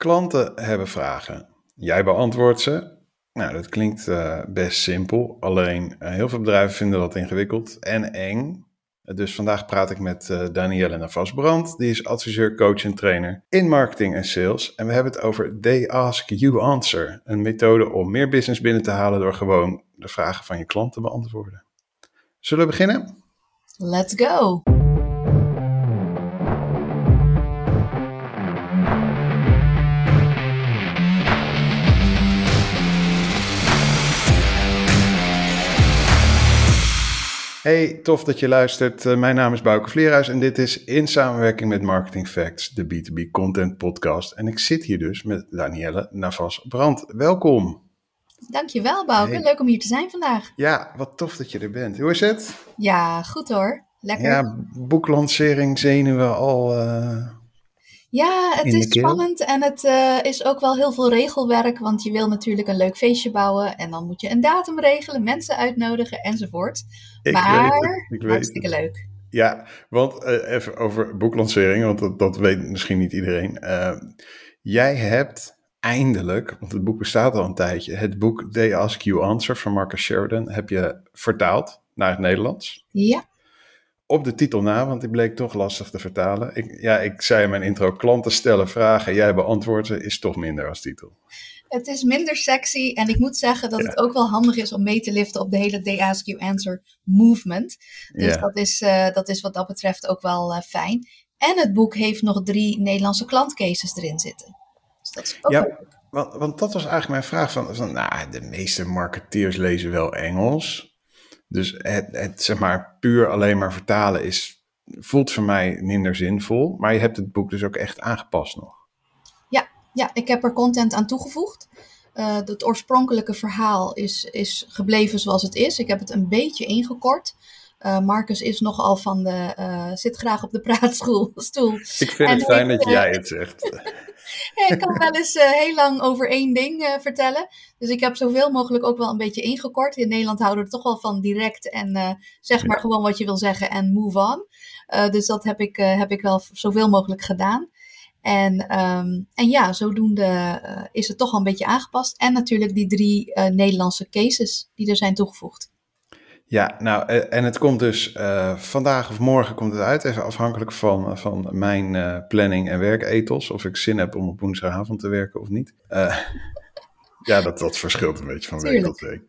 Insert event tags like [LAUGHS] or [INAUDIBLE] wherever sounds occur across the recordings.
Klanten hebben vragen. Jij beantwoordt ze. Nou, dat klinkt uh, best simpel. Alleen uh, heel veel bedrijven vinden dat ingewikkeld en eng. Dus vandaag praat ik met uh, Danielle Navasbrand. Die is adviseur, coach en trainer in marketing en sales. En we hebben het over They Ask You Answer. Een methode om meer business binnen te halen door gewoon de vragen van je klant te beantwoorden. Zullen we beginnen? Let's go! Hey, tof dat je luistert. Uh, mijn naam is Bouke Vleerhuis en dit is in samenwerking met Marketing Facts, de B2B Content Podcast. En ik zit hier dus met Danielle Navas Brand. Welkom. Dankjewel Bouke, hey. leuk om hier te zijn vandaag. Ja, wat tof dat je er bent. Hoe is het? Ja, goed hoor. Lekker. Ja, boeklancering zenuwen al... Uh... Ja, het is spannend en het uh, is ook wel heel veel regelwerk, want je wil natuurlijk een leuk feestje bouwen en dan moet je een datum regelen, mensen uitnodigen enzovoort. Ik maar weet het, ik weet hartstikke leuk. Ja, want uh, even over boeklancering, want dat, dat weet misschien niet iedereen. Uh, jij hebt eindelijk, want het boek bestaat al een tijdje, het boek They Ask You Answer van Marcus Sheridan heb je vertaald naar het Nederlands. Ja op de titel na, want die bleek toch lastig te vertalen. Ik, ja, ik zei in mijn intro, klanten stellen vragen, jij beantwoordt ze, is toch minder als titel. Het is minder sexy en ik moet zeggen dat ja. het ook wel handig is om mee te liften op de hele They Ask You Answer movement. Dus ja. dat, is, uh, dat is wat dat betreft ook wel uh, fijn. En het boek heeft nog drie Nederlandse klantcases erin zitten. Dus dat is ook ja, want, want dat was eigenlijk mijn vraag. Van, van, nou, de meeste marketeers lezen wel Engels. Dus het, het, zeg maar puur alleen maar vertalen is, voelt voor mij minder zinvol. Maar je hebt het boek dus ook echt aangepast nog. Ja, ja ik heb er content aan toegevoegd. Uh, het oorspronkelijke verhaal is, is gebleven zoals het is. Ik heb het een beetje ingekort. Uh, Marcus is nogal van de. Uh, zit graag op de [LAUGHS] praatstoel. Stoel. Ik vind en het fijn dat jij het zegt. [LAUGHS] ik kan wel eens uh, heel lang over één ding vertellen. Dus ik heb zoveel mogelijk ook wel een beetje ingekort. In Nederland houden we er toch wel van direct en zeg maar ja. gewoon wat je wil zeggen en move on. dus dat heb ik, heb ik wel zoveel mogelijk gedaan. En, um, en ja, zodoende is het toch wel een beetje aangepast. En natuurlijk die drie Nederlandse cases die er zijn toegevoegd. Ja, nou, en het komt dus uh, vandaag of morgen komt het uit, even afhankelijk van, van mijn uh, planning en werkethos, of ik zin heb om op woensdagavond te werken of niet. Uh, [LAUGHS] ja, dat, dat verschilt een beetje van week tot week.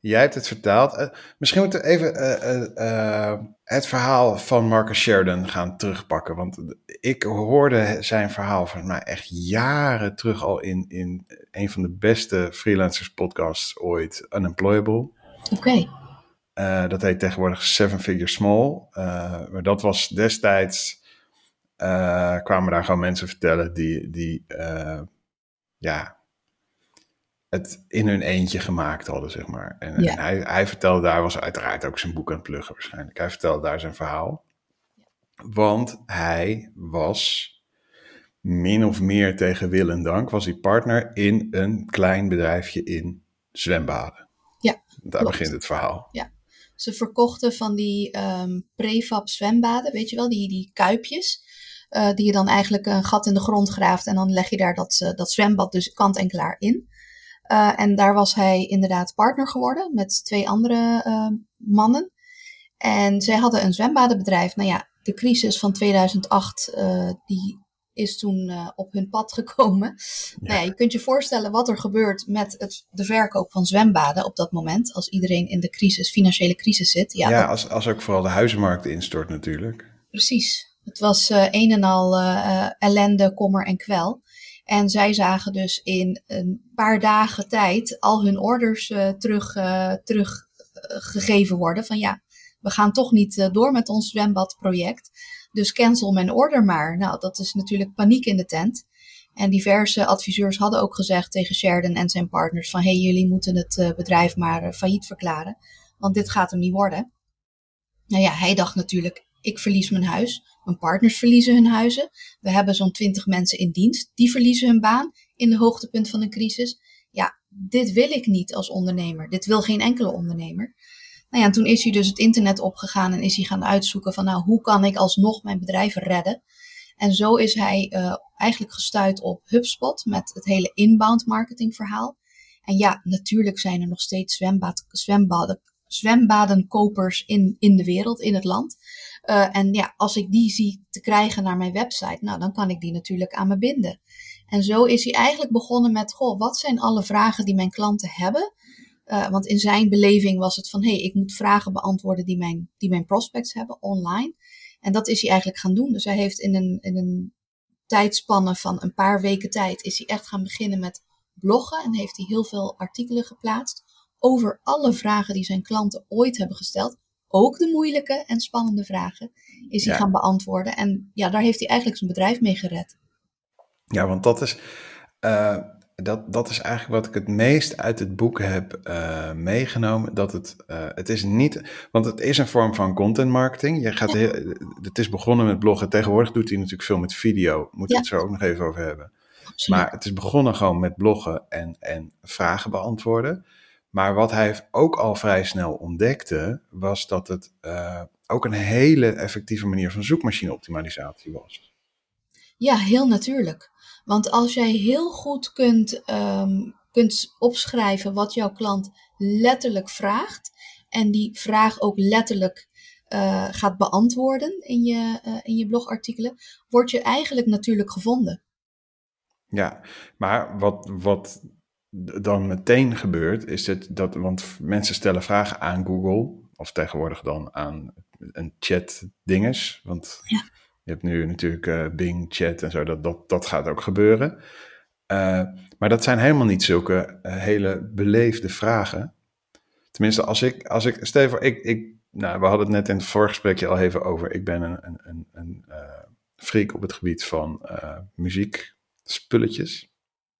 jij hebt het vertaald. misschien moeten we even het verhaal van Marcus Sheridan gaan terugpakken, want ik hoorde zijn verhaal van mij echt jaren terug al in, in een van de beste freelancers podcasts ooit, Unemployable. Oké. Okay. Uh, dat heet tegenwoordig Seven Figure Small. Uh, maar dat was destijds. Uh, kwamen daar gewoon mensen vertellen die, die ja, het in hun eentje gemaakt hadden, zeg maar. En, ja. en hij, hij, vertelde daar, was uiteraard ook zijn boek aan het pluggen waarschijnlijk. Hij vertelde daar zijn verhaal. Want hij was min of meer tegen wil en dank, was hij partner in een klein bedrijfje in zwembaden. Daar Klopt. begint het verhaal. Ja. Ze verkochten van die um, prefab zwembaden, weet je wel, die, die kuipjes. Uh, die je dan eigenlijk een gat in de grond graaft en dan leg je daar dat, uh, dat zwembad dus kant en klaar in. Uh, en daar was hij inderdaad partner geworden met twee andere mannen. En zij hadden een zwembadenbedrijf. Nou ja, de crisis van 2008, die is toen uh, op hun pad gekomen. Ja. Nou ja, je kunt je voorstellen wat er gebeurt met het, de verkoop van zwembaden op dat moment. Als iedereen in de crisis, financiële crisis zit. Ja, ja als, als ook vooral de huizenmarkt instort natuurlijk. Precies. Het was uh, een en al uh, ellende, kommer en kwel. En zij zagen dus in een paar dagen tijd al hun orders terug, teruggegeven worden. Van ja, we gaan toch niet door met ons zwembadproject. Dus cancel mijn order maar. Nou, dat is natuurlijk paniek in de tent. En diverse adviseurs hadden ook gezegd tegen Sheridan en zijn partners van... hey, jullie moeten het uh, bedrijf maar uh, failliet verklaren, want dit gaat hem niet worden. Nou ja, hij dacht natuurlijk, ik verlies mijn huis. Mijn partners verliezen hun huizen. We hebben zo'n twintig mensen in dienst. Die verliezen hun baan in de hoogtepunt van een crisis. Ja, dit wil ik niet als ondernemer. Dit wil geen enkele ondernemer. Nou ja, toen is hij dus het internet opgegaan en is hij gaan uitzoeken van nou, hoe kan ik alsnog mijn bedrijf redden? En zo is hij uh, eigenlijk gestuurd op HubSpot met het hele inbound marketing verhaal. En ja, natuurlijk zijn er nog steeds zwembad, zwembaden, zwembadenkopers in, in de wereld, in het land. Uh, en ja, als ik die zie te krijgen naar mijn website, nou, dan kan ik die natuurlijk aan me binden. En zo is hij eigenlijk begonnen met, goh, wat zijn alle vragen die mijn klanten hebben? Uh, want in zijn beleving was het van, hé, hey, ik moet vragen beantwoorden die mijn, die mijn prospects hebben online. En dat is hij eigenlijk gaan doen. Dus hij heeft in een, in een tijdspanne van een paar weken tijd, is hij echt gaan beginnen met bloggen. En heeft hij heel veel artikelen geplaatst over alle vragen die zijn klanten ooit hebben gesteld. Ook de moeilijke en spannende vragen is hij gaan beantwoorden. En ja, daar heeft hij eigenlijk zijn bedrijf mee gered. Ja, want dat is, uh, dat, dat is eigenlijk wat ik het meest uit het boek heb uh, meegenomen. Dat het, uh, het is niet, want het is een vorm van content marketing. Je gaat heel, het is begonnen met bloggen. Tegenwoordig doet hij natuurlijk veel met video. Moeten we het zo ook nog even over hebben. Absoluut. Maar het is begonnen gewoon met bloggen en, en vragen beantwoorden. Maar wat hij ook al vrij snel ontdekte, was dat het uh, ook een hele effectieve manier van zoekmachine optimalisatie was. Ja, heel natuurlijk. Want als jij heel goed kunt, um, kunt opschrijven wat jouw klant letterlijk vraagt en die vraag ook letterlijk uh, gaat beantwoorden in je, uh, in je blogartikelen, word je eigenlijk natuurlijk gevonden. Ja, maar wat, wat dan meteen gebeurt, is het dat, want mensen stellen vragen aan Google, of tegenwoordig dan aan een chat dinges, want ja. Je hebt nu natuurlijk uh, Bing chat en zo, dat, dat, dat gaat ook gebeuren. Uh, maar dat zijn helemaal niet zulke uh, hele beleefde vragen. Tenminste, als ik, als ik stel ik, ik, nou, we hadden het net in het voorgesprekje al even over, ik ben een, een, een, een freak op het gebied van muziek, spulletjes.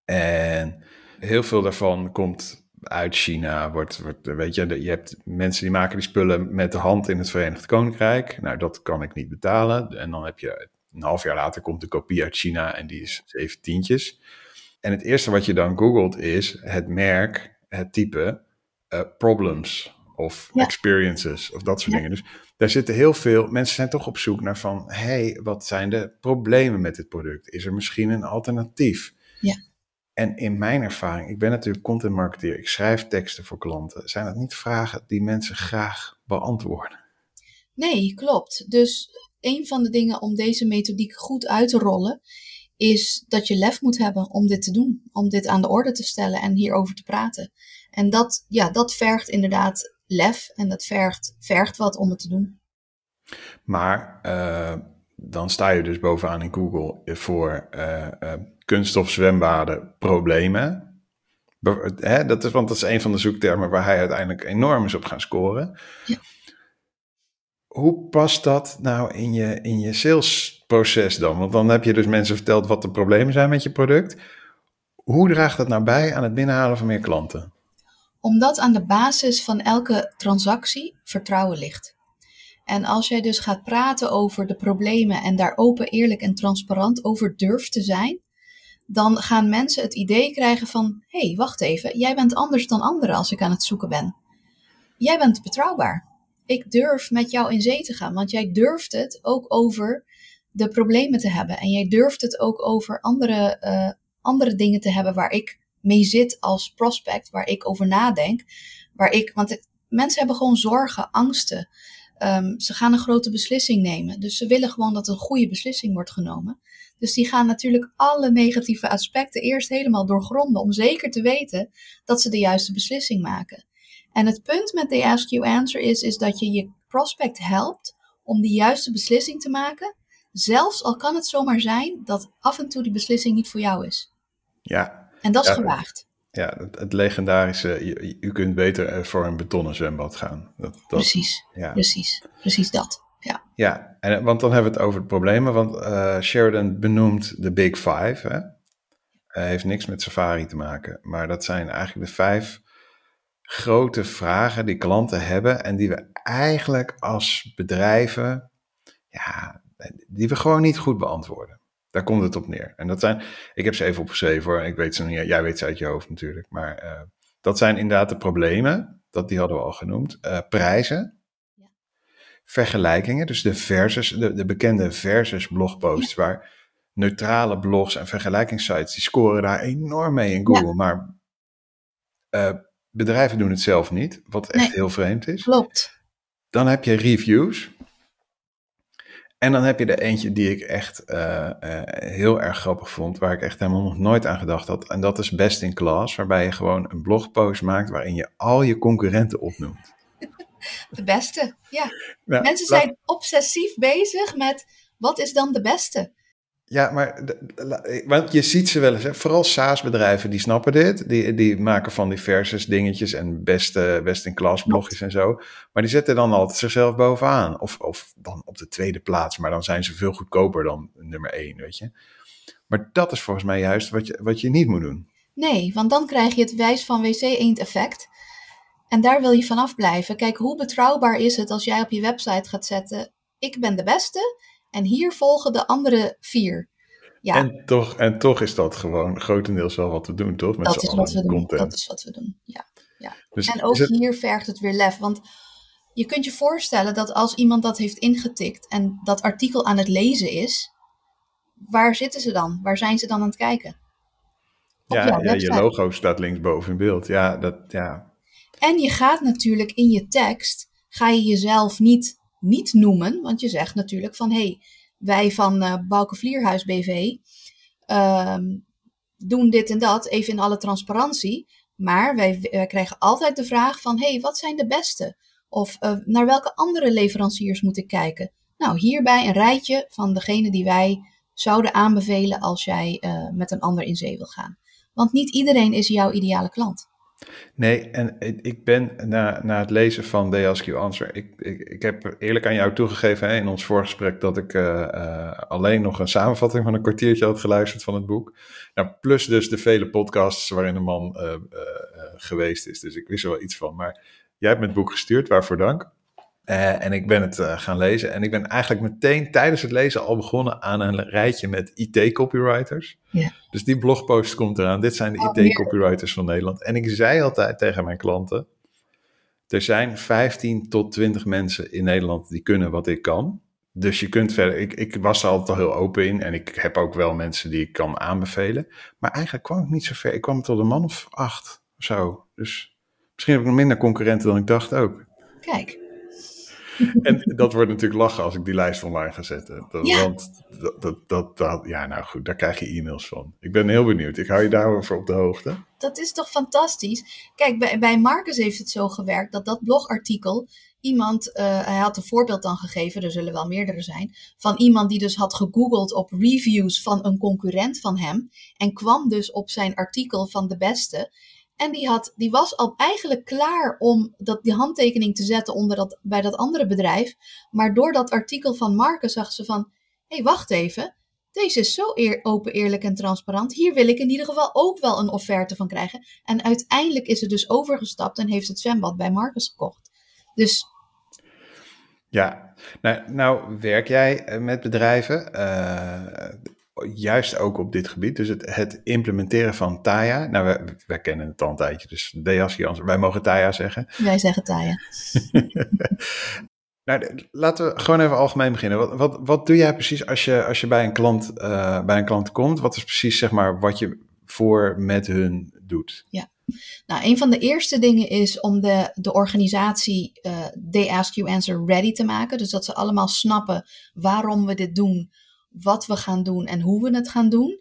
En heel veel daarvan komt uit China. Wordt, wordt, weet je, je hebt mensen die maken die spullen met de hand in het Verenigd Koninkrijk. Nou, dat kan ik niet betalen. En dan heb je een half jaar later komt de kopie uit China en die is zeventientjes. En het eerste wat je dan googelt is het merk, het type, uh, problems of experiences of dat soort dingen. Dus daar zitten heel veel, mensen zijn toch op zoek naar van, hey, wat zijn de problemen met dit product? Is er misschien een alternatief? Ja. En in mijn ervaring, ik ben natuurlijk content marketeer, ik schrijf teksten voor klanten. Zijn dat niet vragen die mensen graag beantwoorden? Nee, klopt. Dus een van de dingen om deze methodiek goed uit te rollen, is dat je lef moet hebben om dit te doen. Om dit aan de orde te stellen en hierover te praten. En dat, ja, dat vergt inderdaad lef en dat vergt, vergt wat om het te doen. Maar uh, dan sta je dus bovenaan in Google voor uh, uh, kunststofzwembaden problemen. Hè, dat is, want dat is een van de zoektermen waar hij uiteindelijk enorm is op gaan scoren. Ja. Hoe past dat nou in je, in je salesproces dan? Want dan heb je dus mensen verteld wat de problemen zijn met je product. Hoe draagt dat nou bij aan het binnenhalen van meer klanten? Omdat aan de basis van elke transactie vertrouwen ligt. En als jij dus gaat praten over de problemen en daar open, eerlijk en transparant over durft te zijn, dan gaan mensen het idee krijgen van: hé, hey, wacht even, jij bent anders dan anderen als ik aan het zoeken ben. Jij bent betrouwbaar. Ik durf met jou in zee te gaan, want jij durft het ook over de problemen te hebben. En jij durft het ook over andere, uh, andere dingen te hebben waar ik mee zit als prospect, waar ik over nadenk. Waar ik, want mensen hebben gewoon zorgen, angsten. Um, ze gaan een grote beslissing nemen. Dus ze willen gewoon dat een goede beslissing wordt genomen. Dus die gaan natuurlijk alle negatieve aspecten eerst helemaal doorgronden om zeker te weten dat ze de juiste beslissing maken. En het punt met de Ask You Answer is, is dat je je prospect helpt om de juiste beslissing te maken, zelfs al kan het zomaar zijn dat af en toe die beslissing niet voor jou is. Ja. En dat is gewaagd. Ja, het, het legendarische, u, u, kunt beter voor een betonnen zwembad gaan. Dat, dat, precies, ja. precies, precies dat. Ja, ja en, want dan hebben we het over het problemen. Want uh, Sheridan benoemt de Big Five. Hè? Heeft niks met Safari te maken. Maar dat zijn eigenlijk de vijf grote vragen die klanten hebben. En die we eigenlijk als bedrijven, ja, die we gewoon niet goed beantwoorden. Daar komt het op neer. En dat zijn, ik heb ze even opgeschreven hoor. Ik weet ze niet, jij weet ze uit je hoofd natuurlijk. Maar uh, dat zijn inderdaad de problemen. Dat, die hadden we al genoemd. prijzen vergelijkingen, dus de versus, de, de bekende versus blogposts, waar neutrale blogs en vergelijkingssites, die scoren daar enorm mee in Google. Maar uh, bedrijven doen het zelf niet, wat echt heel vreemd is. Klopt. Dan heb je reviews. En dan heb je er eentje die ik echt uh, uh, heel erg grappig vond, waar ik echt helemaal nog nooit aan gedacht had. En dat is Best in Class, waarbij je gewoon een blogpost maakt waarin je al je concurrenten opnoemt. [LAUGHS] De beste, ja. Nou, Mensen zijn obsessief bezig met wat is dan de beste? Ja, maar want je ziet ze wel eens, hè? vooral SaaS-bedrijven, die snappen dit. Die, die maken van die versus dingetjes en beste, best in klas blogjes en zo. Maar die zetten dan altijd zichzelf bovenaan. Of, of dan op de tweede plaats, maar dan zijn ze veel goedkoper dan nummer één, weet je. Maar dat is volgens mij juist wat je, wat je niet moet doen. Nee, want dan krijg je het wijs van wc-eend effect. En daar wil je vanaf blijven. Kijk, hoe betrouwbaar is het als jij op je website gaat zetten: ik ben de beste en hier volgen de andere vier. Ja. En, toch, en toch is dat gewoon grotendeels wel wat we doen, toch? Met dat is wat we doen. Dat is wat we doen, ja. ja. Dus en ook hier vergt het weer lef. Want je kunt je voorstellen dat als iemand dat heeft ingetikt en dat artikel aan het lezen is, waar zitten ze dan? Waar zijn ze dan aan het kijken? ja, ja je logo staat linksboven in beeld. Ja, dat, ja. En je gaat natuurlijk in je tekst, ga je jezelf niet niet noemen. Want je zegt natuurlijk van hé, hey, wij van uh, Bouke Vlierhuis BV ehm, doen dit en dat, even in alle transparantie. Maar wij, krijgen altijd de vraag van hé, hey, wat zijn de beste? Of uh, naar welke andere leveranciers moet ik kijken? Nou, hierbij een rijtje van degene die wij zouden aanbevelen als jij uh, met een ander in zee wil gaan. Want niet iedereen is jouw ideale klant. Nee, en ik ben na, na het lezen van The Ask Answer, ik, ik, ik heb eerlijk aan jou toegegeven hè, in ons voorgesprek dat ik uh, uh, alleen nog een samenvatting van een kwartiertje had geluisterd van het boek. Nou, plus dus de vele podcasts waarin de man uh, geweest is. Dus ik wist er wel iets van. Maar jij hebt me het boek gestuurd, waarvoor dank. Uh, en ik ben het uh, gaan lezen. En ik ben eigenlijk meteen tijdens het lezen al begonnen aan een rijtje met IT-copywriters. Ja. Dus die blogpost komt eraan. Dit zijn de oh, IT-copywriters van Nederland. En ik zei altijd tegen mijn klanten: er zijn 15 tot 20 mensen in Nederland die kunnen wat ik kan. Dus je kunt verder. Ik, ik was er altijd al heel open in. En ik heb ook wel mensen die ik kan aanbevelen. Maar eigenlijk kwam ik niet zo ver. Ik kwam tot een man of acht of zo. Dus misschien heb ik nog minder concurrenten dan ik dacht ook. Kijk. En dat wordt natuurlijk lachen als ik die lijst online ga zetten. Want dat, dat, dat, dat, ja, nou goed, daar krijg je e-mails van. Ik ben heel benieuwd. Ik hou je daarover op de hoogte. Dat is toch fantastisch? Kijk, bij, bij Marcus heeft het zo gewerkt dat dat blogartikel iemand, uh, hij had een voorbeeld dan gegeven, er zullen wel meerdere zijn, van iemand die dus had gegoogeld op reviews van een concurrent van hem en kwam dus op zijn artikel van de beste. En die, had, die was al eigenlijk klaar om dat, die handtekening te zetten onder dat, bij dat andere bedrijf. Maar door dat artikel van Marcus zag ze van: hé, hey, wacht even. Deze is zo eer, open, eerlijk en transparant. Hier wil ik in ieder geval ook wel een offerte van krijgen. En uiteindelijk is het dus overgestapt en heeft het zwembad bij Marcus gekocht. Dus. Ja, nou, nou werk jij eh, met bedrijven. Uh, juist ook op dit gebied. Dus het, het implementeren van Taya. Nou, wij, kennen het al een tijdje, dus Deas, wij mogen Taya zeggen. [LAUGHS] Wij zeggen Taya. [LAUGHS] nou, laten we gewoon even algemeen beginnen. Wat, wat, wat doe jij precies als je, als je bij, een klant, uh, bij een klant komt? Wat is precies zeg maar, wat je voor met hun doet? Ja. Nou, een van de eerste dingen is om de, de organisatie uh, They Ask You Answer ready te maken. Dus dat ze allemaal snappen waarom we dit doen, wat we gaan doen en hoe we het gaan doen.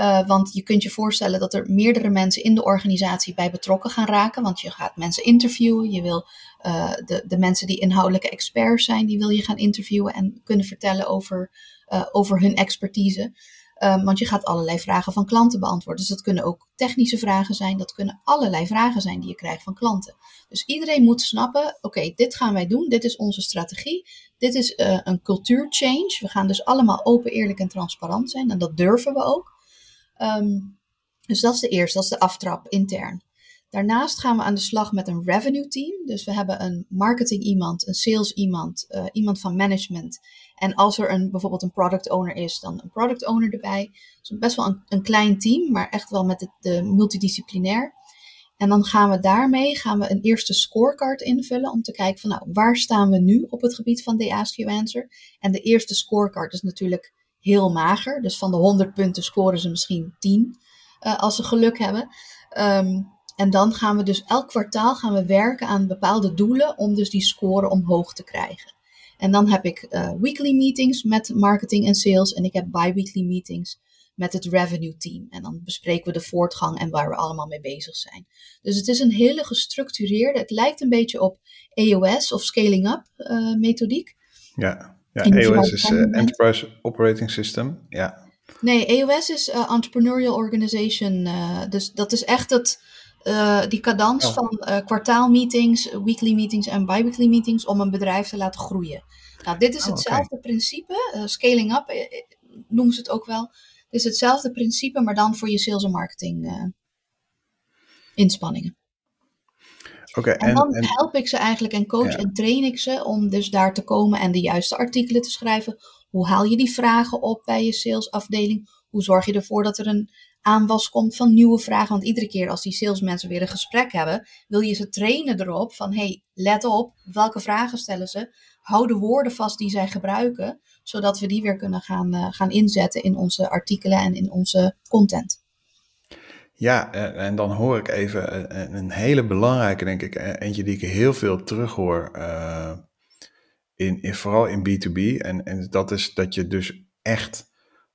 Uh, want je kunt je voorstellen dat er meerdere mensen in de organisatie bij betrokken gaan raken. Want je gaat mensen interviewen. Je wil uh, de, de mensen die inhoudelijke experts zijn, die wil je gaan interviewen en kunnen vertellen over, uh, over hun expertise. Um, want je gaat allerlei vragen van klanten beantwoorden. Dus dat kunnen ook technische vragen zijn. Dat kunnen allerlei vragen zijn die je krijgt van klanten. Dus iedereen moet snappen: oké, dit gaan wij doen. Dit is onze strategie. Dit is uh, een cultuurchange. We gaan dus allemaal open, eerlijk en transparant zijn. En dat durven we ook. Um, dus dat is de eerste, dat is de aftrap intern. Daarnaast gaan we aan de slag met een revenue team. Dus we hebben een marketing iemand, een sales iemand, uh, iemand van management. En als er een, bijvoorbeeld een product owner is, dan een product owner erbij. Dus best wel een, een klein team, maar echt wel met het de multidisciplinair. En dan gaan we daarmee gaan we een eerste scorecard invullen om te kijken van nou, waar staan we nu op het gebied van de Ask You Answer. En de eerste scorecard is natuurlijk heel mager. Dus van de 100 punten scoren ze misschien 10 uh, als ze geluk hebben. Um, en dan gaan we dus elk kwartaal gaan we werken aan bepaalde doelen om dus die score omhoog te krijgen. En dan heb ik uh, weekly meetings met marketing en sales en ik heb bi-weekly meetings met het revenue team. En dan bespreken we de voortgang en waar we allemaal mee bezig zijn. Dus het is een hele gestructureerde, het lijkt een beetje op EOS of Scaling Up uh, methodiek. Ja, ja EOS is uh, Enterprise Operating System. Ja. Nee, EOS is uh, Entrepreneurial Organization. dus dat is echt het, die cadans oh. van kwartaalmeetings, weekly meetings en bi-weekly meetings om een bedrijf te laten groeien. Nou, dit is oh, hetzelfde principe. scaling up noemen ze het ook wel is hetzelfde principe, maar dan voor je sales en marketing uh, inspanningen. Okay, en, en, dan help ik ze eigenlijk en coach en train ik ze om dus daar te komen en de juiste artikelen te schrijven. Hoe haal je die vragen op bij je salesafdeling? Hoe zorg je ervoor dat er een aanwas komt van nieuwe vragen? Want iedere keer als die salesmensen weer een gesprek hebben, wil je ze trainen erop van hey, let op, welke vragen stellen ze? Hou de woorden vast die zij gebruiken, zodat we die weer kunnen gaan, uh, gaan inzetten in onze artikelen en in onze content. Ja, en dan hoor ik even een hele belangrijke, denk ik, eentje die ik heel veel terughoor, uh, in, in, vooral in B2B. En, en dat is dat je dus echt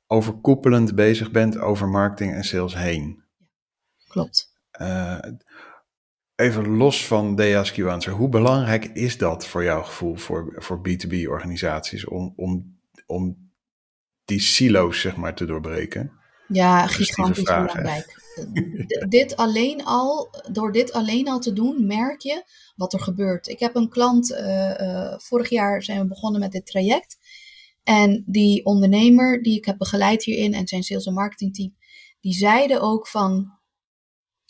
overkoepelend bezig bent over marketing en sales heen. Klopt. Uh, even los van DSQ Answer, hoe belangrijk is dat voor jouw gevoel voor, voor B2B-organisaties om, om om die silo's zeg maar te doorbreken. Ja, gigantisch belangrijk. [LAUGHS] dit alleen al, door dit alleen al te doen, merk je wat er gebeurt. Ik heb een klant, uh, uh, vorig jaar zijn we begonnen met dit traject. En die ondernemer die ik heb begeleid hierin en zijn sales en marketing team, die zeiden ook van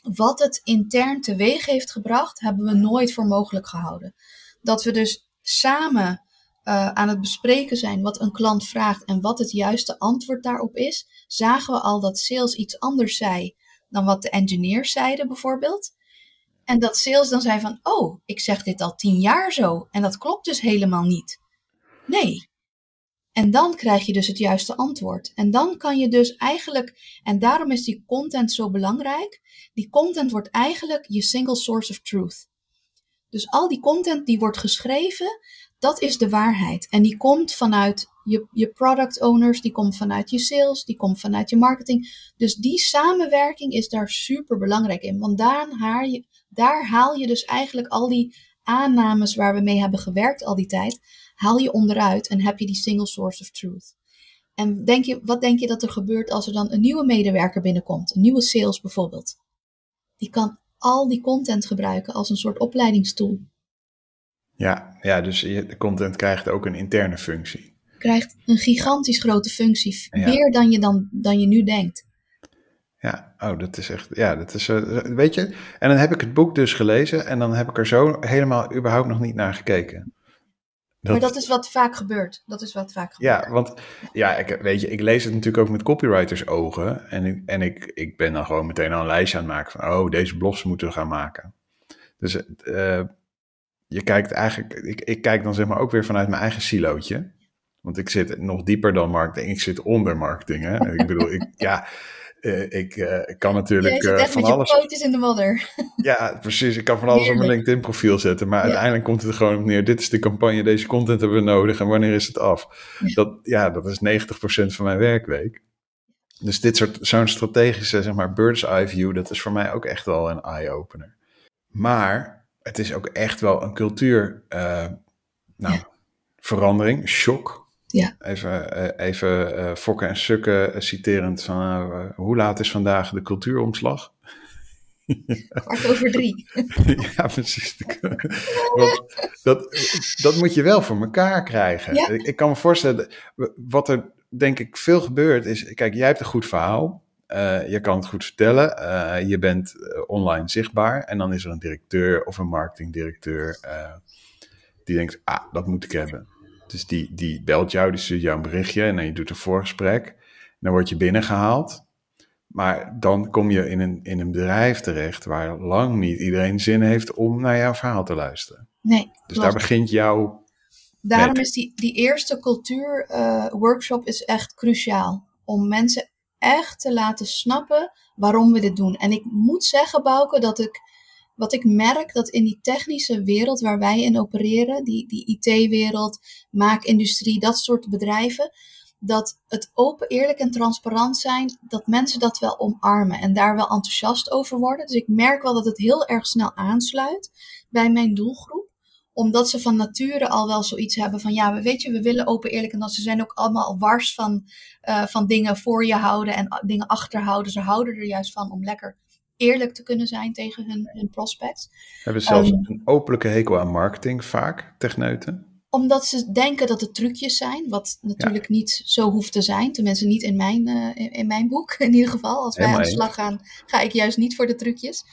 wat het intern teweeg heeft gebracht, hebben we nooit voor mogelijk gehouden. Dat we dus samen uh, aan het bespreken zijn wat een klant vraagt en wat het juiste antwoord daarop is, zagen we al dat sales iets anders zei dan wat de engineers zeiden bijvoorbeeld. En dat sales dan zei van, oh, ik zeg dit al tien jaar zo en dat klopt dus helemaal niet. Nee. En dan krijg je dus het juiste antwoord. En dan kan je dus eigenlijk, en daarom is die content zo belangrijk, die content wordt eigenlijk je single source of truth. Dus al die content die wordt geschreven, dat is de waarheid. En die komt vanuit je, je product owners, die komt vanuit je sales, die komt vanuit je marketing. Dus die samenwerking is daar super belangrijk in. Want daar haal, je, daar haal je dus eigenlijk al die aannames waar we mee hebben gewerkt al die tijd, haal je onderuit en heb je die single source of truth. En denk je, wat denk je dat er gebeurt als er dan een nieuwe medewerker binnenkomt, een nieuwe sales bijvoorbeeld? Die kan al die content gebruiken als een soort opleidingstool. Ja, ja dus de content krijgt ook een interne functie. Krijgt een gigantisch grote functie. Meer dan je, dan, dan je nu denkt. Ja, oh, dat is echt, ja, dat is, uh, weet je, en dan heb ik het boek dus gelezen en dan heb ik er zo helemaal überhaupt nog niet naar gekeken. Dat, maar dat is wat vaak gebeurt. Dat is wat vaak gebeurt. Ja, want ja, ik, weet je, ik lees het natuurlijk ook met copywriters ogen. En, ik, en ik, ik ben dan gewoon meteen al een lijstje aan het maken van, oh, deze blogs moeten we gaan maken. Dus uh, je kijkt eigenlijk, ik, ik kijk dan zeg maar ook weer vanuit mijn eigen silootje. Want ik zit nog dieper dan marketing. Ik zit onder marketing. Hè? ik bedoel, ik, [LAUGHS] ja, uh, ik uh, kan natuurlijk uh, van met alles. Je in de modder. [LAUGHS] ja, precies. Ik kan van alles op mijn LinkedIn-profiel zetten. Maar uiteindelijk komt het er gewoon op neer. Dit is de campagne, deze content hebben we nodig. En wanneer is het af? Dat, ja, dat is 90% van mijn werkweek. Dus dit soort, zo'n strategische, zeg maar, bird's eye view, dat is voor mij ook echt wel een eye-opener. Maar het is ook echt wel een cultuur, uh, nou, verandering, shock. Ja. Even, uh, even uh, fokken en sukken citerend van hoe laat is vandaag de cultuuromslag? [LAUGHS] Kwart over drie. [LAUGHS] ja, precies. dat, dat moet je wel voor elkaar krijgen. Ja. Ik, ik, kan me voorstellen, wat er denk ik veel gebeurt is, kijk, jij hebt een goed verhaal. Uh, je kan het goed vertellen. Uh, je bent uh, online zichtbaar. En dan is er een directeur of een marketingdirecteur die denkt, ah, dat moet ik hebben. Dus die, die belt jou, die stuurt jou een berichtje en dan je doet een voorgesprek. Dan word je binnengehaald. Maar dan kom je in een, in een bedrijf terecht waar lang niet iedereen zin heeft om naar jouw verhaal te luisteren. Nee. Dus daar begint jouw Daarom is die, die eerste cultuurworkshop is echt cruciaal. Om mensen echt te laten snappen waarom we dit doen. En ik moet zeggen, Bouke, dat ik, wat ik merk, dat in die technische wereld waar wij in opereren, die, die IT-wereld, maakindustrie, dat soort bedrijven, dat het open, eerlijk en transparant zijn, dat mensen dat wel omarmen en daar wel enthousiast over worden. Dus ik merk wel dat het heel erg snel aansluit bij mijn doelgroep omdat ze van nature al wel zoiets hebben van ja, we weet je, we willen open, eerlijk en dat ze zijn ook allemaal al wars van, uh, van dingen voor je houden en dingen achterhouden. Ze houden er juist van om lekker eerlijk te kunnen zijn tegen hun, hun prospects. Hebben zelfs um, een openlijke hekel aan marketing vaak, techneuten? Omdat ze denken dat het trucjes zijn, wat natuurlijk ja. niet zo hoeft te zijn. Tenminste niet in mijn, uh, in, in, mijn boek [LAUGHS] in ieder geval. Als wij aan de slag gaan, ga ik juist niet voor de trucjes.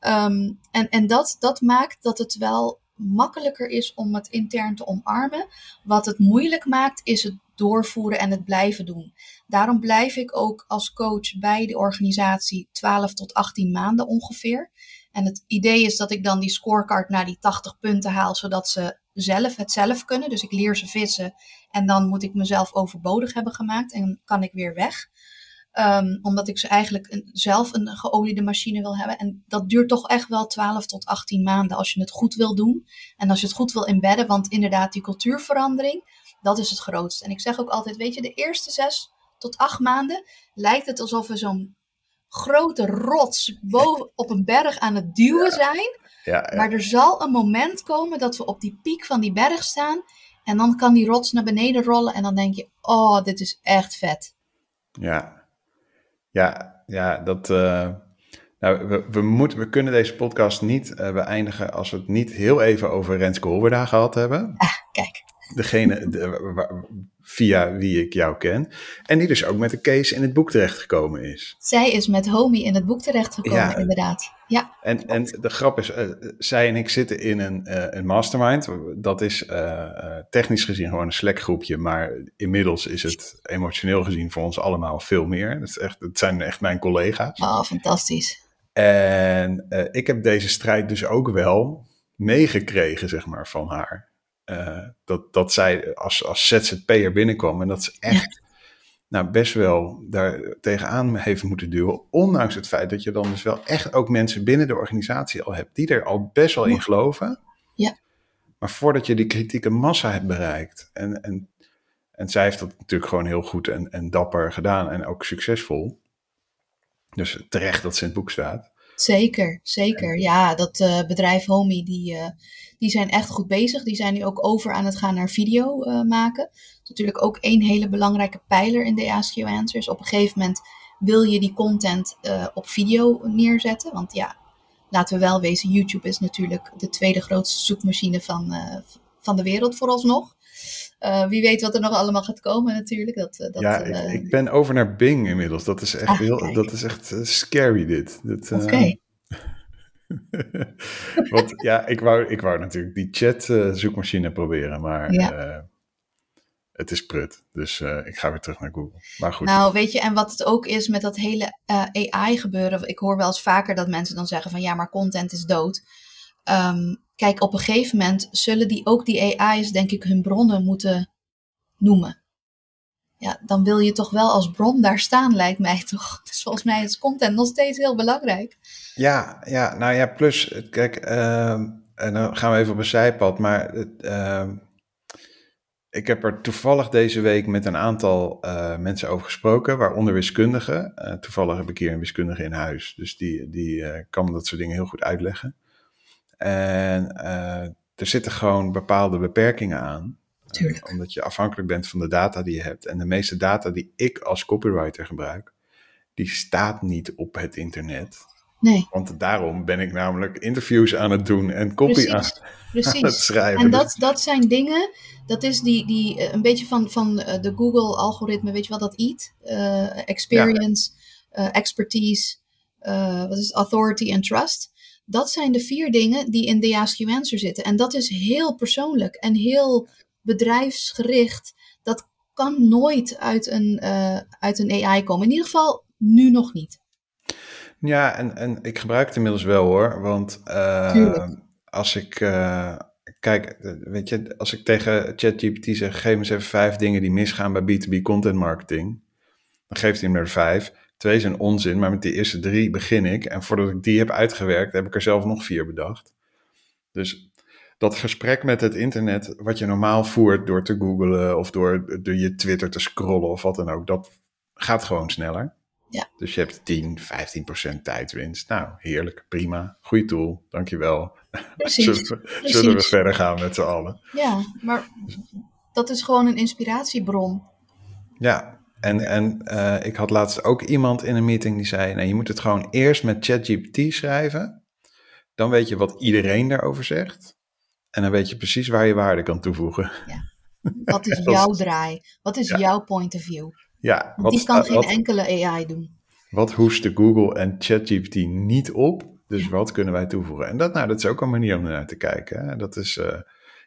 Um, en en dat, dat maakt dat het wel makkelijker is om het intern te omarmen. Wat het moeilijk maakt, is het doorvoeren en het blijven doen. Daarom blijf ik ook als coach bij de organisatie 12 tot 18 maanden ongeveer. En het idee is dat ik dan die scorecard naar die 80 punten haal, zodat ze zelf het zelf kunnen. Dus ik leer ze vissen en dan moet ik mezelf overbodig hebben gemaakt en kan ik weer weg. Um, omdat ik ze eigenlijk een, zelf een geoliede machine wil hebben. En dat duurt toch echt wel 12 tot 18 maanden als je het goed wil doen. En als je het goed wil embedden. Want inderdaad, die cultuurverandering, dat is het grootste. En ik zeg ook altijd, weet je, de eerste 6 tot 8 maanden lijkt het alsof we zo'n grote rots boven [LAUGHS] op een berg aan het duwen zijn. Ja, ja. Maar er zal een moment komen dat we op die piek van die berg staan. En dan kan die rots naar beneden rollen. En dan denk je, oh, dit is echt vet. Ja, ja, ja dat. Uh, nou, we, we, moeten, we kunnen deze podcast niet uh, beëindigen als we het niet heel even over Renske Holwerda gehad hebben. Ah, kijk. Degene de, via wie ik jou ken. En die dus ook met de case in het boek terechtgekomen is. Zij is met Homie in het boek terechtgekomen, ja. inderdaad. Ja. En, en de grap is, uh, zij en ik zitten in een, uh, een mastermind. Dat is uh, technisch gezien gewoon een Slack groepje. Maar inmiddels is het emotioneel gezien voor ons allemaal veel meer. Het, is echt, het zijn echt mijn collega's. Oh, fantastisch. En ik heb deze strijd dus ook wel meegekregen, zeg maar, van haar. Uh, dat, dat zij als, als ZZP'er binnenkwam en dat ze echt ja. nou, best wel daar tegenaan heeft moeten duwen. Ondanks het feit dat je dan dus wel echt ook mensen binnen de organisatie al hebt die er al best wel in geloven. Ja. Maar voordat je die kritieke massa hebt bereikt. En, en, en zij heeft dat natuurlijk gewoon heel goed en, en dapper gedaan en ook succesvol. Dus terecht dat ze in het boek staat. Zeker, zeker. Ja, dat uh, bedrijf Homie, die, uh, die zijn echt goed bezig. Die zijn nu ook over aan het gaan naar video uh, maken. Dat is natuurlijk ook één hele belangrijke pijler in de You Answers. Op een gegeven moment wil je die content op video neerzetten. Want ja, laten we wel wezen, YouTube is natuurlijk de tweede grootste zoekmachine van, van de wereld vooralsnog. Uh, wie weet wat er nog allemaal gaat komen natuurlijk. Dat, dat, ja, uh, ik, ik, ben over naar Bing inmiddels. Dat is echt, ah, heel, dat is echt scary dit. Oké. Okay. [LAUGHS] Want ja, ik wou, ik wou natuurlijk die chat zoekmachine proberen, maar ja. het is prut. Dus ik ga weer terug naar Google. Maar goed. Nou, weet je, en wat het ook is met dat hele AI gebeuren. Ik hoor wel eens vaker dat mensen dan zeggen van ja, maar content is dood. Um, kijk, op een gegeven moment zullen die ook die AI's, denk ik, hun bronnen moeten noemen. Ja, dan wil je toch wel als bron daar staan, lijkt mij toch. [LAUGHS] Dus volgens mij is content nog steeds heel belangrijk. Ja, ja nou ja, plus, kijk, uh, en dan gaan we even op een zijpad, maar uh, ik heb er toevallig deze week met een aantal uh, mensen over gesproken, waaronder wiskundigen. Uh, toevallig heb ik hier een wiskundige in huis, dus die, die uh, kan dat soort dingen heel goed uitleggen. En er zitten gewoon bepaalde beperkingen aan. Tuurlijk. Uh, omdat je afhankelijk bent van de data die je hebt. En de meeste data die ik als copywriter gebruik, die staat niet op het internet. Nee. Want daarom ben ik namelijk interviews aan het doen en copy Precies. aan, Precies. [LAUGHS] aan het schrijven. En dat, dat zijn dingen, dat is die, die uh, een beetje van, van uh, de Google-algoritme, weet je wat dat eat? Uh, experience, ja. expertise, wat is authority en trust. Dat zijn de vier dingen die in de Ask You Answer zitten. En dat is heel persoonlijk en heel bedrijfsgericht. Dat kan nooit uit een, uh, uit een AI komen. In ieder geval nu nog niet. Ja, en, en ik gebruik het inmiddels wel hoor. Want uh, als ik... Uh, kijk, eh, weet je, als ik tegen ChatGPT zeg, geef me eens even vijf dingen die misgaan bij B2B content marketing, dan geeft hij me er vijf. Twee zijn onzin, maar met die eerste drie begin ik. En voordat ik die heb uitgewerkt, heb ik er zelf nog vier bedacht. Dus dat gesprek met het internet, wat je normaal voert door te googlen of door, door je Twitter te scrollen of wat dan ook, dat gaat gewoon sneller. Ja. Dus je hebt 10, 15 procent tijdwinst. Nou, heerlijk, prima. Goeie tool, dankjewel. Precies. [LAUGHS] zullen, we, zullen we verder gaan met z'n allen? Ja, maar dat is gewoon een inspiratiebron. Ja, en, en uh, ik had laatst ook iemand in een meeting die zei: nee, je moet het gewoon eerst met ChatGPT schrijven. Dan weet je wat iedereen daarover zegt. En dan weet je precies waar je waarde kan toevoegen. Ja. Wat is [LAUGHS] jouw draai? Wat is Ja. jouw point of view? Ja, Want die kan geen wat, enkele AI doen. wat hoesten Google en ChatGPT niet op? Dus wat kunnen wij toevoegen? En dat, nou, dat is ook een manier om ernaar te kijken. Hè? Dat is, eh,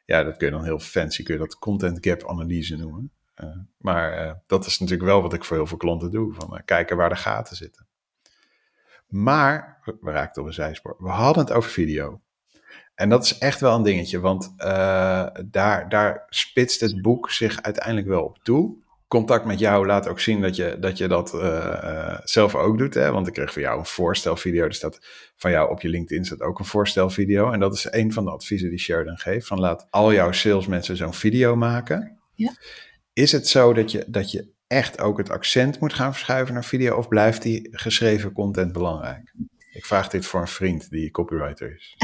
ja, dat kun je dan heel fancy, kun je dat content gap analyse noemen. Eh, maar eh, dat is natuurlijk wel wat ik voor heel veel klanten doe. Van kijken waar de gaten zitten. Maar, we- we raakten op een zijspoor. We hadden het over video. En dat is echt wel een dingetje, want eh, daar, daar spitst het boek zich uiteindelijk wel op toe. Contact met jou laat ook zien dat je dat, je dat eh, eh, zelf ook doet. Hè? Want ik kreeg van jou een voorstelvideo. Er staat van jou op je LinkedIn staat ook een voorstelvideo. En dat is een van de adviezen die Sheridan geeft. Van laat al jouw salesmensen zo'n video maken. Ja. Is het zo dat je, dat je echt ook het accent moet gaan verschuiven naar video? Of blijft die geschreven content belangrijk? Ik vraag dit voor een vriend die copywriter is.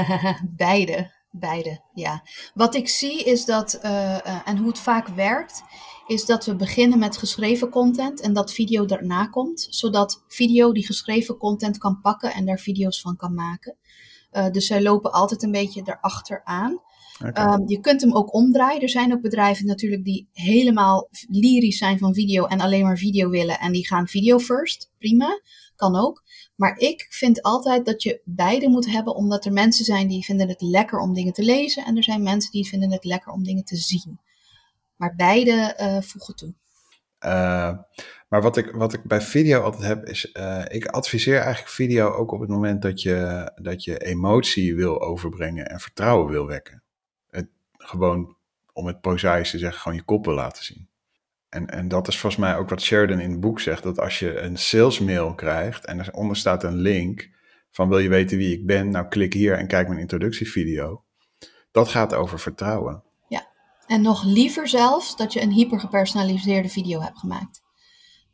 [LAUGHS] beide, beide, ja. Wat ik zie is dat, eh, eh, en hoe het vaak werkt, is dat we beginnen met geschreven content en dat video daarna komt, zodat video die geschreven content kan pakken en daar video's van kan maken. Eh, dus zij lopen altijd een beetje erachter aan. Ehm, je kunt hem ook omdraaien. Er zijn ook bedrijven natuurlijk die helemaal lyrisch zijn van video en alleen maar video willen en die gaan video first. Prima, kan ook. Maar ik vind altijd dat je beide moet hebben, omdat er mensen zijn die vinden het lekker om dingen te lezen en er zijn mensen die vinden het lekker om dingen te zien. Maar beide eh, voegen toe. Uh, maar wat ik, wat ik bij video altijd heb, is uh, ik adviseer eigenlijk video ook op het moment dat je, dat je emotie wil overbrengen en vertrouwen wil wekken. Het, gewoon, om het prozaïs te zeggen, gewoon je kop wil laten zien. En, en dat is volgens mij ook wat Sheridan in het boek zegt, dat als je een salesmail krijgt en eronder staat een link van wil je weten wie ik ben, nou klik hier en kijk mijn introductievideo. Dat gaat over vertrouwen. En nog liever zelfs dat je een hypergepersonaliseerde video hebt gemaakt.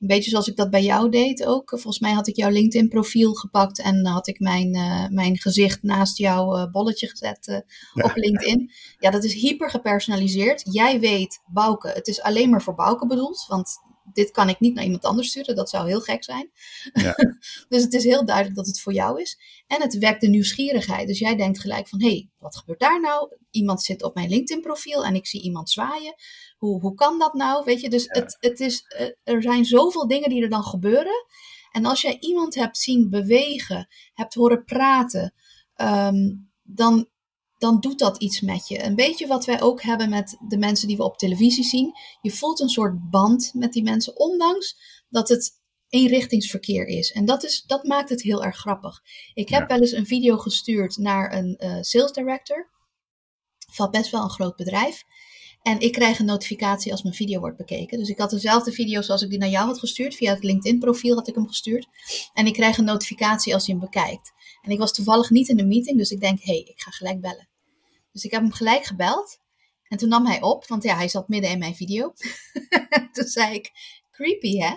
Een beetje zoals ik dat bij jou deed ook. Volgens mij had ik jouw LinkedIn profiel gepakt en had ik mijn, uh, mijn gezicht naast jouw uh, bolletje gezet uh, ja. op LinkedIn. Ja, dat is hyper gepersonaliseerd. Jij weet, Bouke, het is alleen maar voor Bouke bedoeld, want dit kan ik niet naar iemand anders sturen. Dat zou heel gek zijn. Ja. [LAUGHS] dus het is heel duidelijk dat het voor jou is. En het wekt de nieuwsgierigheid. Dus jij denkt gelijk van, hé, hey, wat gebeurt daar nou? Iemand zit op mijn LinkedIn profiel en ik zie iemand zwaaien. Hoe, hoe kan dat nou? Weet je, dus ja. het, het is, er zijn zoveel dingen die er dan gebeuren. En als jij iemand hebt zien bewegen, hebt horen praten, um, dan, dan doet dat iets met je. Een beetje wat wij ook hebben met de mensen die we op televisie zien. Je voelt een soort band met die mensen, ondanks dat het eenrichtingsverkeer is. En dat, is, dat maakt het heel erg grappig. Ik heb ja. wel eens een video gestuurd naar een uh, sales director van best wel een groot bedrijf. En ik krijg een notificatie als mijn video wordt bekeken. Dus ik had dezelfde video zoals ik die naar jou had gestuurd. Via het LinkedIn profiel had ik hem gestuurd. En ik krijg een notificatie als hij hem bekijkt. En ik was toevallig niet in de meeting, dus ik denk, hé, hey, ik ga gelijk bellen. Dus ik heb hem gelijk gebeld. En toen nam hij op, want ja, hij zat midden in mijn video. [LAUGHS] toen zei ik, creepy hè?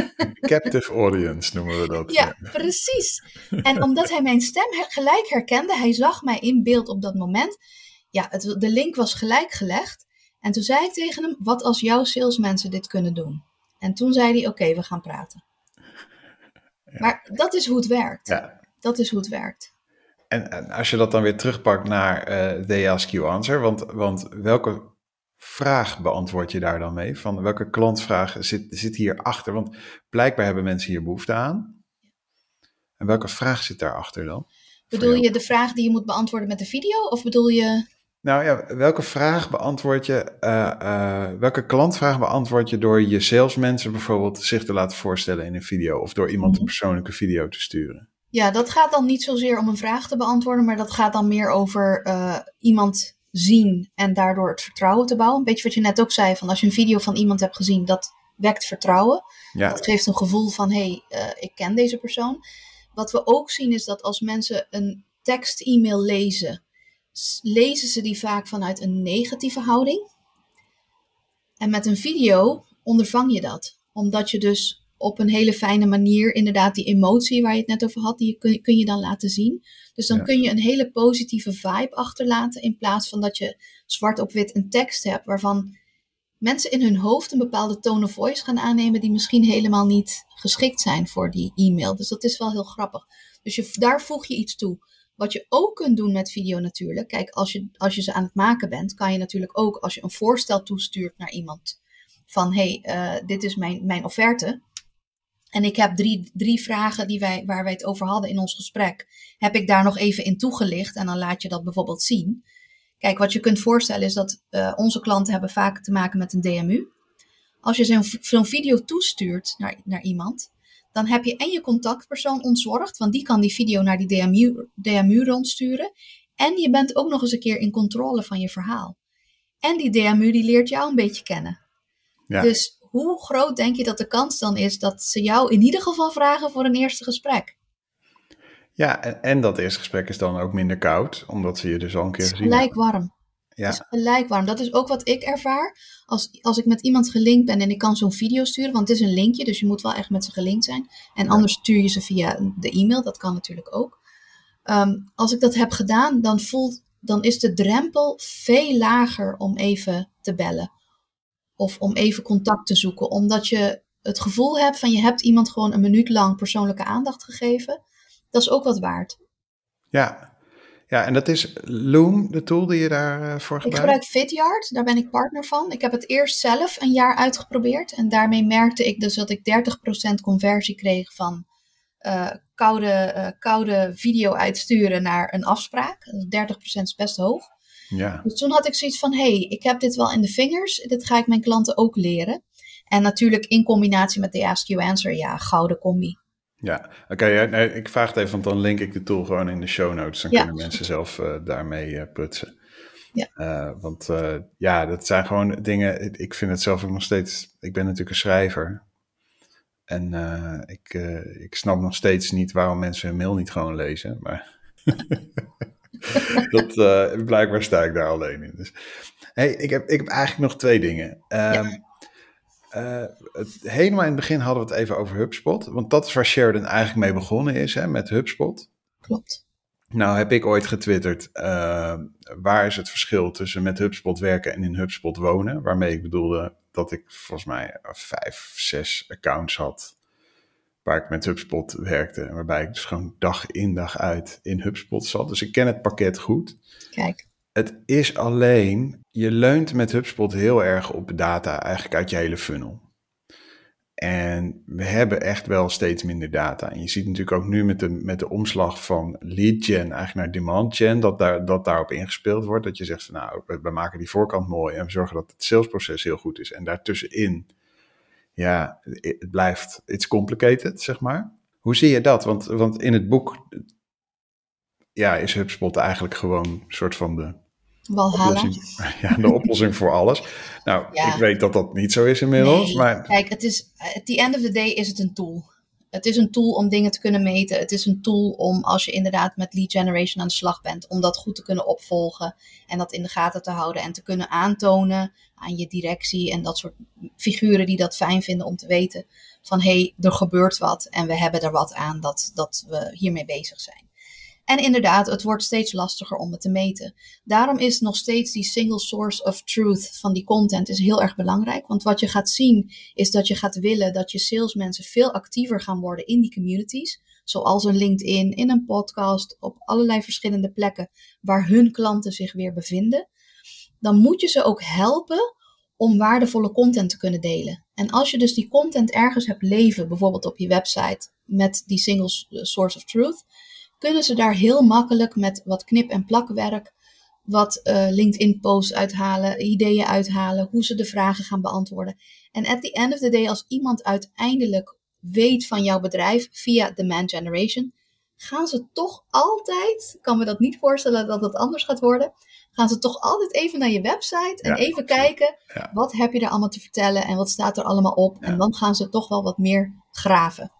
[LAUGHS] Captive audience noemen we dat. Ja, precies. [LAUGHS] En omdat hij mijn stem gelijk herkende, hij zag mij in beeld op dat moment. Ja, het, de link was gelijk gelegd. En toen zei ik tegen hem, wat als jouw salesmensen dit kunnen doen? En toen zei hij, oké, okay, we gaan praten. Ja. Maar dat is hoe het werkt. Ja. Dat is hoe het werkt. En, en, als je dat dan weer terugpakt naar uh, They Ask You Answer, want, want welke vraag beantwoord je daar dan mee? Van welke klantvraag zit, zit hier achter? Want blijkbaar hebben mensen hier behoefte aan. En welke vraag zit daarachter dan? Bedoel je de vraag die je moet beantwoorden met de video? Of bedoel je... Nou ja, welke vraag beantwoord je, uh, uh, welke klantvraag beantwoord je door je salesmensen bijvoorbeeld zich te laten voorstellen in een video of door iemand een persoonlijke video te sturen? Ja, dat gaat dan niet zozeer om een vraag te beantwoorden, maar dat gaat dan meer over uh, iemand zien en daardoor het vertrouwen te bouwen. Een beetje wat je net ook zei, van als je een video van iemand hebt gezien, dat wekt vertrouwen. Ja, Dat geeft een gevoel van, hé, hey, eh, ik ken deze persoon. Wat we ook zien is dat als mensen een tekst-e-mail lezen, lezen ze die vaak vanuit een negatieve houding. En met een video ondervang je dat. Omdat je dus op een hele fijne manier inderdaad die emotie waar je het net over had, die kun, kun je dan laten zien. Dus dan Ja. kun je een hele positieve vibe achterlaten in plaats van dat je zwart op wit een tekst hebt waarvan mensen in hun hoofd een bepaalde tone of voice gaan aannemen die misschien helemaal niet geschikt zijn voor die e-mail. Dus dat is wel heel grappig. Dus je, daar voeg je iets toe. Wat je ook kunt doen met video natuurlijk. Kijk, als je, als je ze aan het maken bent, kan je natuurlijk ook als je een voorstel toestuurt naar iemand. Van hé, hey, eh, dit is mijn, mijn offerte. En ik heb drie, drie vragen die wij, waar wij het over hadden in ons gesprek. Heb ik daar nog even in toegelicht en dan laat je dat bijvoorbeeld zien. Kijk, wat je kunt voorstellen is dat eh, onze klanten hebben vaak te maken met een DMU. Als je zo'n video toestuurt naar, naar iemand, dan heb je en je contactpersoon ontzorgd, want die kan die video naar die DMU, DMU rondsturen. En je bent ook nog eens een keer in controle van je verhaal. En die DMU die leert jou een beetje kennen. ja. Dus hoe groot denk je dat de kans dan is dat ze jou in ieder geval vragen voor een eerste gesprek? ja en, en dat eerste gesprek is dan ook minder koud, omdat ze je dus al een keer Het is gezien gelijk warm. Het is Ja, gelijk warm. Dat is ook wat ik ervaar. Als, als ik met iemand gelinkt ben en ik kan zo'n video sturen, want het is een linkje, dus je moet wel echt met ze gelinkt zijn. En Ja. anders stuur je ze via de e-mail, dat kan natuurlijk ook. Ehm, als ik dat heb gedaan, dan, voelt, dan is de drempel veel lager om even te bellen. Of om even contact te zoeken, omdat je het gevoel hebt van je hebt iemand gewoon een minuut lang persoonlijke aandacht gegeven. Dat is ook wat waard. ja. Ja, en dat is Loom, de tool die je daarvoor voor Ik gebruikt? gebruik Vidyard, daar ben ik partner van. Ik heb het eerst zelf een jaar uitgeprobeerd. En daarmee merkte ik dus dat ik 30% conversie kreeg van eh, koude, eh, koude video uitsturen naar een afspraak. Dus 30% is best hoog. Ja, Dus toen had ik zoiets van, hé, hey, ik heb dit wel in de vingers. Dit ga ik mijn klanten ook leren. En natuurlijk in combinatie met de Ask You Answer, ja, gouden combi. ja. Oké, nee, ik vraag het even, want dan link ik de tool gewoon in de show notes. Dan Ja. kunnen mensen zelf eh, daarmee eh, prutsen. Ja. Eh, want ja, dat zijn gewoon dingen. Ik vind het zelf ook nog steeds. Ik ben natuurlijk een schrijver. En ik, ik snap nog steeds niet waarom mensen hun mail niet gewoon lezen. Maar [LAUGHS] [LAUGHS] dat, eh, blijkbaar sta ik daar alleen in. Dus, hey, ik, heb, ik heb eigenlijk nog twee dingen. Ehm, eh, het, helemaal in het begin hadden we het even over HubSpot. Want dat is waar Sheridan eigenlijk mee begonnen is, hè, met HubSpot. Klopt. Nou heb ik ooit getwitterd, eh, waar is het verschil tussen met HubSpot werken en in HubSpot wonen? Waarmee ik bedoelde dat ik volgens mij vijf, zes accounts had waar ik met HubSpot werkte. En waarbij ik dus gewoon dag in dag uit in HubSpot zat. Dus ik ken het pakket goed. Kijk, Het is alleen, je leunt met HubSpot heel erg op data eigenlijk uit je hele funnel. En we hebben echt wel steeds minder data. En je ziet natuurlijk ook nu met de, met de omslag van lead gen eigenlijk naar demand gen, dat, daar, dat daarop ingespeeld wordt. Dat je zegt van nou, we, we maken die voorkant mooi en we zorgen dat het salesproces heel goed is. En daartussenin, ja, het blijft, it's complicated, zeg maar. Hoe zie je dat? Want, want in het boek, ja, is HubSpot eigenlijk gewoon een soort van de oplossing, [LAUGHS] ja, de oplossing voor alles. Nou, Ja. ik weet dat dat niet zo is inmiddels, Nee, maar Kijk, het is, at the end of the day is het een tool. Het is een tool om dingen te kunnen meten. Het is een tool om, als je inderdaad met lead generation aan de slag bent, om dat goed te kunnen opvolgen en dat in de gaten te houden en te kunnen aantonen aan je directie en dat soort figuren die dat fijn vinden om te weten van hé, hey, er gebeurt wat en we hebben er wat aan dat, dat we hiermee bezig zijn. En inderdaad, het wordt steeds lastiger om het te meten. Daarom is nog steeds die single source of truth van die content is heel erg belangrijk. Want wat je gaat zien is dat je gaat willen dat je salesmensen veel actiever gaan worden in die communities. Zoals een LinkedIn, in een podcast, op allerlei verschillende plekken waar hun klanten zich weer bevinden. Dan moet je ze ook helpen om waardevolle content te kunnen delen. En als je dus die content ergens hebt leven, bijvoorbeeld op je website met die single source of truth, kunnen ze daar heel makkelijk met wat knip- en plakwerk, wat uh, LinkedIn-posts uithalen, ideeën uithalen, hoe ze de vragen gaan beantwoorden. En at the end of the day, als iemand uiteindelijk weet van jouw bedrijf via demand generation, gaan ze toch altijd, kan me dat niet voorstellen dat het anders gaat worden, gaan ze toch altijd even naar je website en even kijken wat heb je er allemaal te vertellen en wat staat er allemaal op. En dan gaan ze toch wel wat meer graven.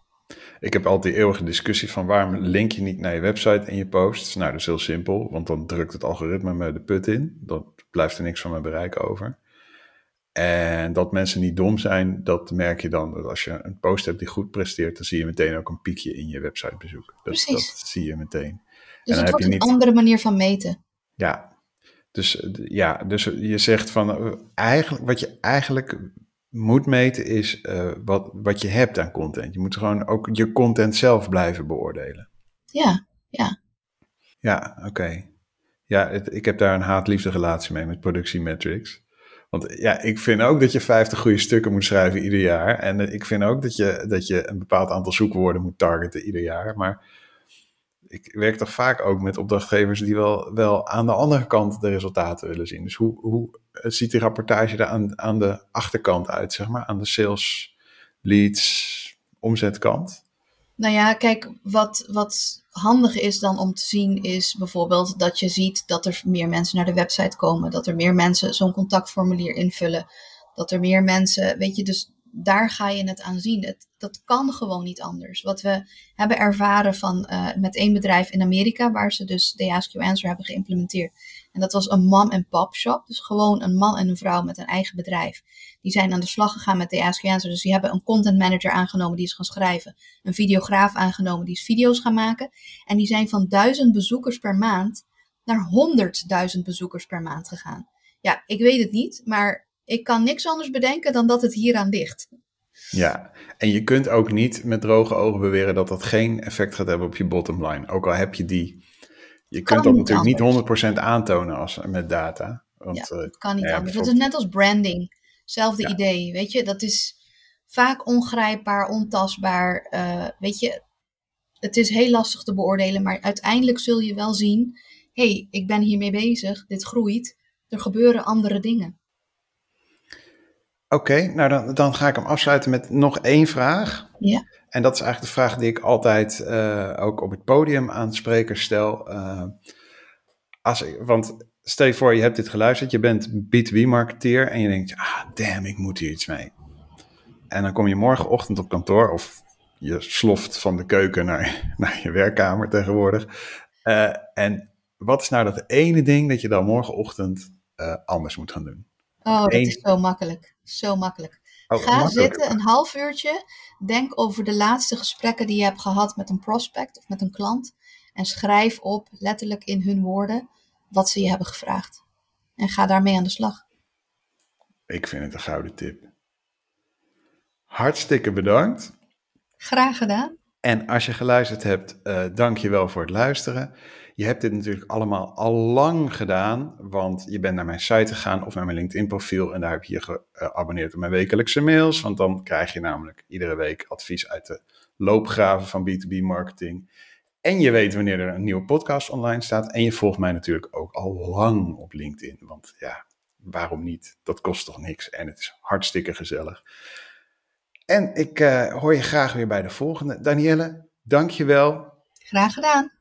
Ik heb altijd die eeuwige discussie van waarom link je niet naar je website en je posts. Nou, dat is heel simpel, want dan drukt het algoritme me de put in. Dan blijft er niks van mijn bereik over. En dat mensen niet dom zijn, dat merk je dan. Dat als je een post hebt die goed presteert, dan zie je meteen ook een piekje in je websitebezoek. Dat, Precies. dat zie je meteen. Dus en het wordt een andere manier van meten. Ja, dus, ja, dus je zegt van eh, eigenlijk, wat je eigenlijk moet meten is uh, wat, wat je hebt aan content. Je moet gewoon ook je content zelf blijven beoordelen. Ja, ja. Ja, oké. Ja, het, ik heb daar een haat-liefde relatie mee met productiemetrics. Want ja, ik vind ook dat je 50 goede stukken moet schrijven ieder jaar. En eh, ik vind ook dat je, dat je een bepaald aantal zoekwoorden moet targeten ieder jaar. Maar ik werk toch vaak ook met opdrachtgevers die wel, wel aan de andere kant de resultaten willen zien. Dus hoe, hoe ziet die rapportage er aan, aan de achterkant uit, zeg maar, aan de sales, leads, omzetkant? Nou ja, kijk, wat, wat handig is dan om te zien is bijvoorbeeld dat je ziet dat er meer mensen naar de website komen, dat er meer mensen zo'n contactformulier invullen, dat er meer mensen, weet je, dus daar ga je het aan zien. Dat kan gewoon niet anders. Wat we hebben ervaren van, uh, met één bedrijf in Amerika, waar ze dus de Ask You Answer hebben geïmplementeerd. En dat was een mom en pop shop. Dus gewoon een man en een vrouw met een eigen bedrijf. Die zijn aan de slag gegaan met de Ask You Answer. Dus die hebben een content manager aangenomen die is gaan schrijven. Een videograaf aangenomen die is video's gaan maken. En die zijn van duizend bezoekers per maand naar honderdduizend bezoekers per maand gegaan. Ja, ik weet het niet, maar ik kan niks anders bedenken dan dat het hieraan ligt. Ja, en je kunt ook niet met droge ogen beweren dat dat geen effect gaat hebben op je bottom line. Ook al heb je die. Je kunt dat natuurlijk niet 100% aantonen als, met data. Want, ja, het kan niet ja, anders. Het is net als branding. Hetzelfde idee, weet je. Dat is vaak ongrijpbaar, ontastbaar. Uh, weet je, het is heel lastig te beoordelen, maar uiteindelijk zul je wel zien: hé, hey, ik ben hiermee bezig, dit groeit, er gebeuren andere dingen. Oké, nou dan, dan ga ik hem afsluiten met nog één vraag. Ja. En dat is eigenlijk de vraag die ik altijd uh, ook op het podium aan sprekers stel. Uh, als ik, want stel je voor, je hebt dit geluisterd, je bent B2B-marketeer en je denkt, ah damn, ik moet hier iets mee. En dan kom je morgenochtend op kantoor of je sloft van de keuken naar, [LAUGHS] naar je werkkamer tegenwoordig. Uh, en wat is nou dat ene ding dat je dan morgenochtend anders moet gaan doen? Oh, dat is zo makkelijk. Zo makkelijk. Oh, Ga zitten een half uurtje. Denk over de laatste gesprekken die je hebt gehad met een prospect of met een klant. En schrijf op, letterlijk in hun woorden, wat ze je hebben gevraagd. En ga daarmee aan de slag. Ik vind het een gouden tip. Hartstikke bedankt. Graag gedaan. En als je geluisterd hebt, uh, dank je wel voor het luisteren. Je hebt dit natuurlijk allemaal al lang gedaan, want je bent naar mijn site gegaan of naar mijn LinkedIn profiel en daar heb je je geabonneerd op mijn wekelijkse mails, want dan krijg je namelijk iedere week advies uit de loopgraven van B2B marketing. En je weet wanneer er een nieuwe podcast online staat. En je volgt mij natuurlijk ook al lang op LinkedIn. Want ja, waarom niet? Dat kost toch niks en het is hartstikke gezellig. En ik uh, hoor je graag weer bij de volgende. Danielle, dank je wel. Graag gedaan.